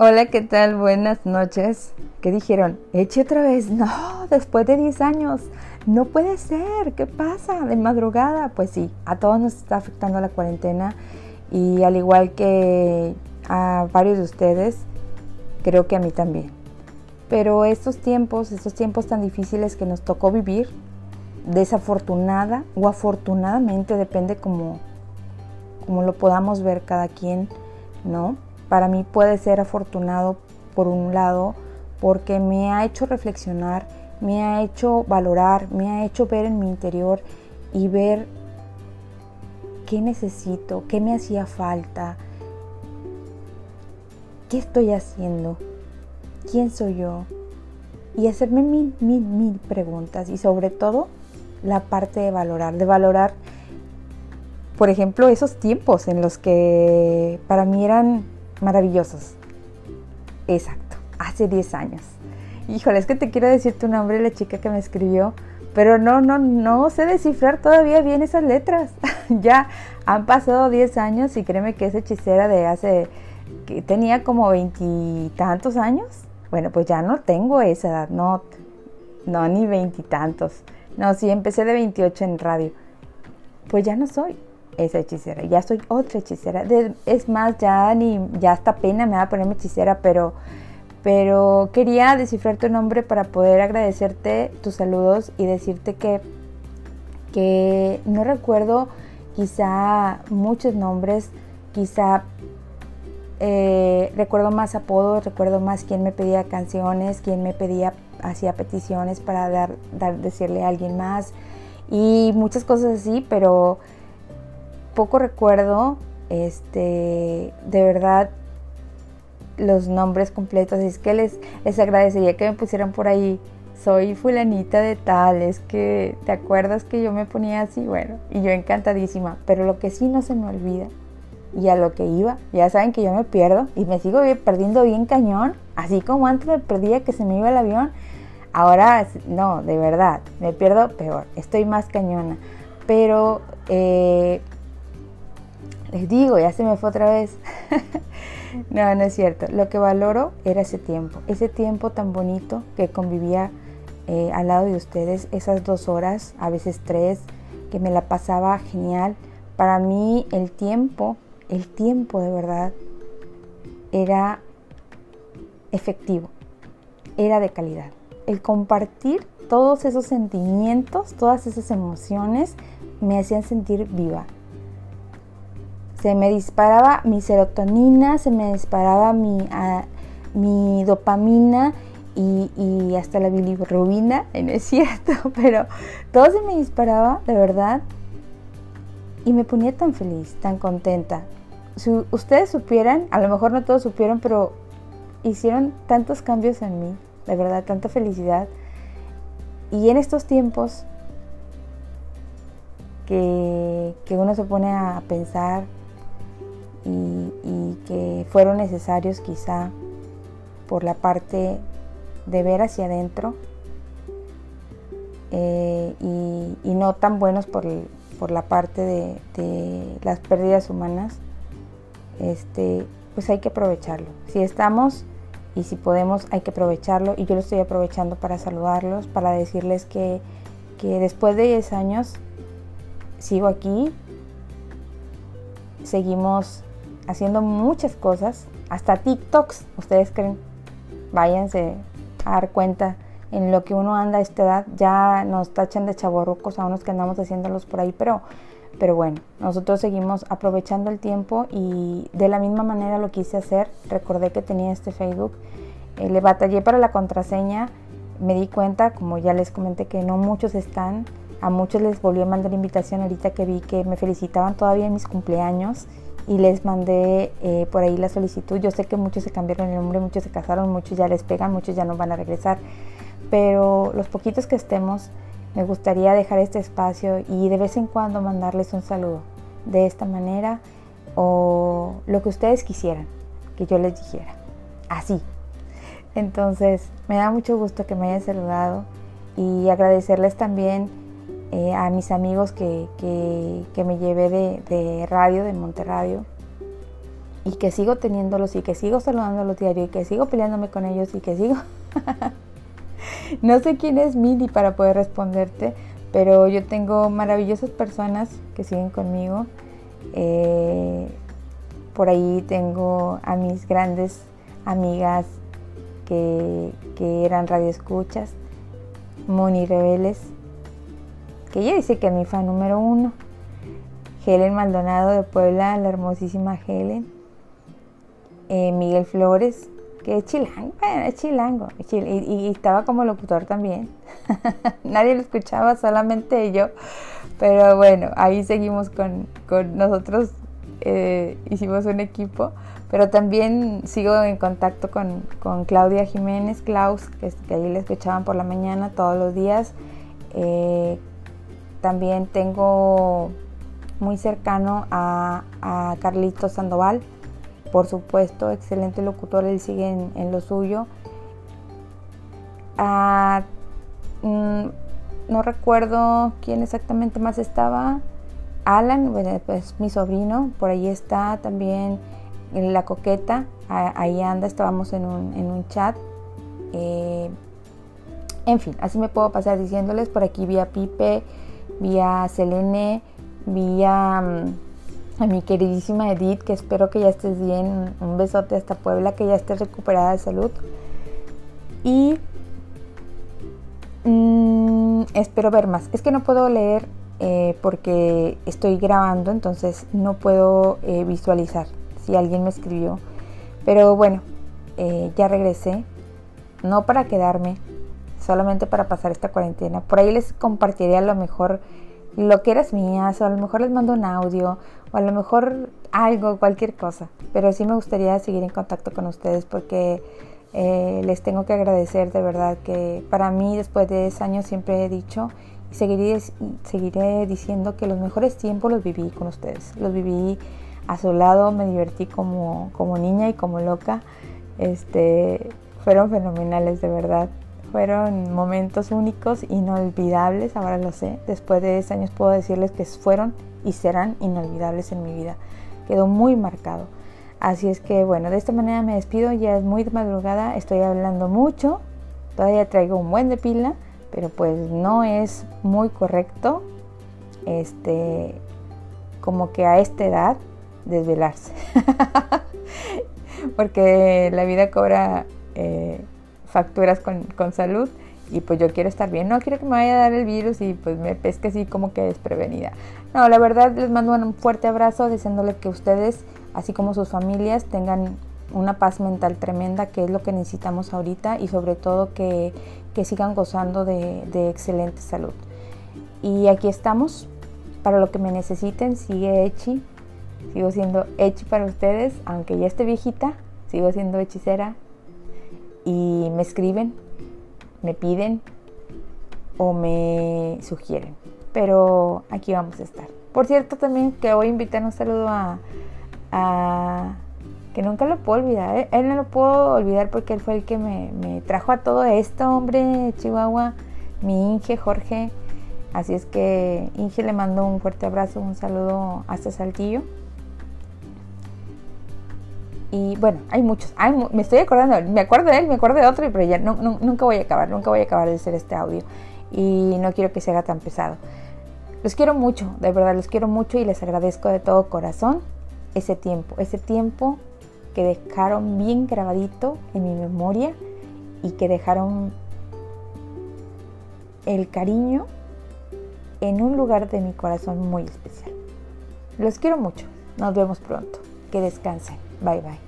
Hola, ¿qué tal? Buenas noches. ¿Qué dijeron? Eche otra vez. No, después de 10 años. No puede ser. ¿Qué pasa? De madrugada. Pues sí, a todos nos está afectando la cuarentena. Y al igual que a varios de ustedes, creo que a mí también. Pero estos tiempos, estos tiempos tan difíciles que nos tocó vivir, desafortunada o afortunadamente, depende como, como lo podamos ver cada quien, ¿no? Para mí puede ser afortunado por un lado porque me ha hecho reflexionar, me ha hecho valorar, me ha hecho ver en mi interior y ver qué necesito, qué me hacía falta, qué estoy haciendo, quién soy yo y hacerme mil, mil, mil preguntas y sobre todo la parte de valorar, de valorar, por ejemplo, esos tiempos en los que para mí eran maravillosos. Exacto, hace 10 años. Híjole, es que te quiero decir tu nombre, la chica que me escribió, pero no, no, no sé descifrar todavía bien esas letras. ya han pasado 10 años y créeme que es hechicera de hace, que tenía como veintitantos años. Bueno, pues ya no tengo esa edad, no, no, ni veintitantos. No, sí, empecé de 28 en radio. Pues ya no soy esa hechicera, ya soy otra hechicera. es más, ya ni ya hasta pena me va a ponerme hechicera, pero pero quería descifrar tu nombre para poder agradecerte tus saludos y decirte que que no recuerdo quizá muchos nombres, quizá eh, recuerdo más apodos, recuerdo más quién me pedía canciones, quién me pedía, hacía peticiones para dar, dar, decirle a alguien más y muchas cosas así, pero poco recuerdo, este, de verdad, los nombres completos. Es que les, les agradecería que me pusieran por ahí. Soy fulanita de tal, es que te acuerdas que yo me ponía así, bueno, y yo encantadísima, pero lo que sí no se me olvida, y a lo que iba, ya saben que yo me pierdo y me sigo perdiendo bien cañón, así como antes me perdía que se me iba el avión, ahora no, de verdad, me pierdo peor, estoy más cañona, pero eh, les digo, ya se me fue otra vez. no, no es cierto. Lo que valoro era ese tiempo, ese tiempo tan bonito que convivía eh, al lado de ustedes, esas dos horas, a veces tres, que me la pasaba genial. Para mí el tiempo, el tiempo de verdad, era efectivo, era de calidad. El compartir todos esos sentimientos, todas esas emociones, me hacían sentir viva, se me disparaba mi serotonina, se me disparaba mi, ah, mi dopamina y, hasta la bilirrubina, no es cierto, pero todo se me disparaba de verdad y me ponía tan feliz, tan contenta. Si ustedes supieran, a lo mejor no todos supieron, pero hicieron tantos cambios en mí, de verdad, tanta felicidad. Y en estos tiempos que, que uno se pone a pensar y, que fueron necesarios quizá por la parte de ver hacia adentro eh, y, no tan buenos por, la parte de, las pérdidas humanas, este, pues hay que aprovecharlo. Si estamos y si podemos, hay que aprovecharlo. Y yo lo estoy aprovechando para saludarlos, para decirles que, que después de 10 años sigo aquí, seguimos haciendo muchas cosas, hasta TikToks, ustedes creen, váyanse a dar cuenta en lo que uno anda a esta edad, ya nos tachan de chaborrucos a unos que andamos haciéndolos por ahí, pero, pero bueno, nosotros seguimos aprovechando el tiempo y de la misma manera lo quise hacer, recordé que tenía este Facebook, eh, le batallé para la contraseña, me di cuenta, como ya les comenté, que no muchos están, a muchos les volví a mandar invitación ahorita que vi que me felicitaban todavía en mis cumpleaños y les mandé eh, por ahí la solicitud. Yo sé que muchos se cambiaron el nombre, muchos se casaron, muchos ya les pegan, muchos ya no van a regresar, pero los poquitos que estemos, me gustaría dejar este espacio y de vez en cuando mandarles un saludo de esta manera o lo que ustedes quisieran que yo les dijera. Así. Entonces, me da mucho gusto que me hayan saludado y agradecerles también eh, a mis amigos que, me llevé de, radio, de Monterradio, y que sigo teniéndolos y que sigo saludándolos diario y que sigo peleándome con ellos y que sigo... no sé quién es Midi para poder responderte, pero yo tengo maravillosas personas que siguen conmigo. Eh, por ahí tengo a mis grandes amigas que, que eran radioescuchas, Moni Rebeles, que ella dice que mi fan número uno. Helen Maldonado de Puebla, la hermosísima Helen. Eh, Miguel Flores, que es chilango, es chilango, y, estaba como locutor también. Nadie lo escuchaba, solamente yo. Pero bueno, ahí seguimos con, nosotros, eh, hicimos un equipo. Pero también sigo en contacto con, Claudia Jiménez, Klaus, que, ahí le escuchaban por la mañana todos los días. Eh, también tengo muy cercano a, a Carlito Sandoval, por supuesto, excelente locutor, él sigue en, lo suyo. Ah, mm, no recuerdo quién exactamente más estaba. Alan, pues mi sobrino, por ahí está también en la coqueta, ahí anda, estábamos en un, chat. Eh, en fin, así me puedo pasar diciéndoles por aquí vía Pipe, vía Selene, vía... Mm, a mi queridísima Edith, que espero que ya estés bien. Un besote hasta Puebla, que ya estés recuperada de salud. Y mm, espero ver más. Es que no puedo leer eh, porque estoy grabando, entonces no puedo eh, visualizar si alguien me escribió. Pero bueno, eh, ya regresé. No para quedarme, solamente para pasar esta cuarentena. Por ahí les compartiré a lo mejor lo que eras mías, o a lo mejor les mando un audio, o a lo mejor algo, cualquier cosa. Pero sí me gustaría seguir en contacto con ustedes porque eh, les tengo que agradecer de verdad que para mí después de 10 años siempre he dicho y seguiré, seguiré diciendo que los mejores tiempos los viví con ustedes. Los viví a su lado, me divertí como, como niña y como loca. Este, fueron fenomenales de verdad. Fueron momentos únicos, inolvidables, ahora lo sé. Después de 10 años puedo decirles que fueron y serán inolvidables en mi vida. Quedó muy marcado. Así es que bueno, de esta manera me despido, ya es muy madrugada, estoy hablando mucho, todavía traigo un buen de pila, pero pues no es muy correcto este como que a esta edad desvelarse. Porque la vida cobra eh, facturas con, con, salud y pues yo quiero estar bien. No quiero que me vaya a dar el virus y pues me pesque así como que desprevenida. No, la verdad les mando un fuerte abrazo deseándole que ustedes, así como sus familias, tengan una paz mental tremenda, que es lo que necesitamos ahorita y sobre todo que, que sigan gozando de, de excelente salud. Y aquí estamos para lo que me necesiten. Sigue Echi. Sigo siendo Echi para ustedes, aunque ya esté viejita, sigo siendo hechicera, y me escriben, me piden o me sugieren. Pero aquí vamos a estar. Por cierto, también que voy a invitar un saludo a, que nunca lo puedo olvidar. ¿eh? Él no lo puedo olvidar porque él fue el que me, trajo a todo esto, hombre, Chihuahua. Mi Inge, Jorge. Así es que Inge le mando un fuerte abrazo, un saludo hasta Saltillo. Y bueno, hay muchos. me estoy acordando, me acuerdo de él, me acuerdo de otro, pero ya nunca voy a acabar, nunca voy a acabar de hacer este audio. Y no quiero que se haga tan pesado. Los quiero mucho, de verdad, los quiero mucho y les agradezco de todo corazón ese tiempo, ese tiempo que dejaron bien grabadito en mi memoria y que dejaron el cariño en un lugar de mi corazón muy especial. Los quiero mucho. Nos vemos pronto. Que descansen. Bye bye.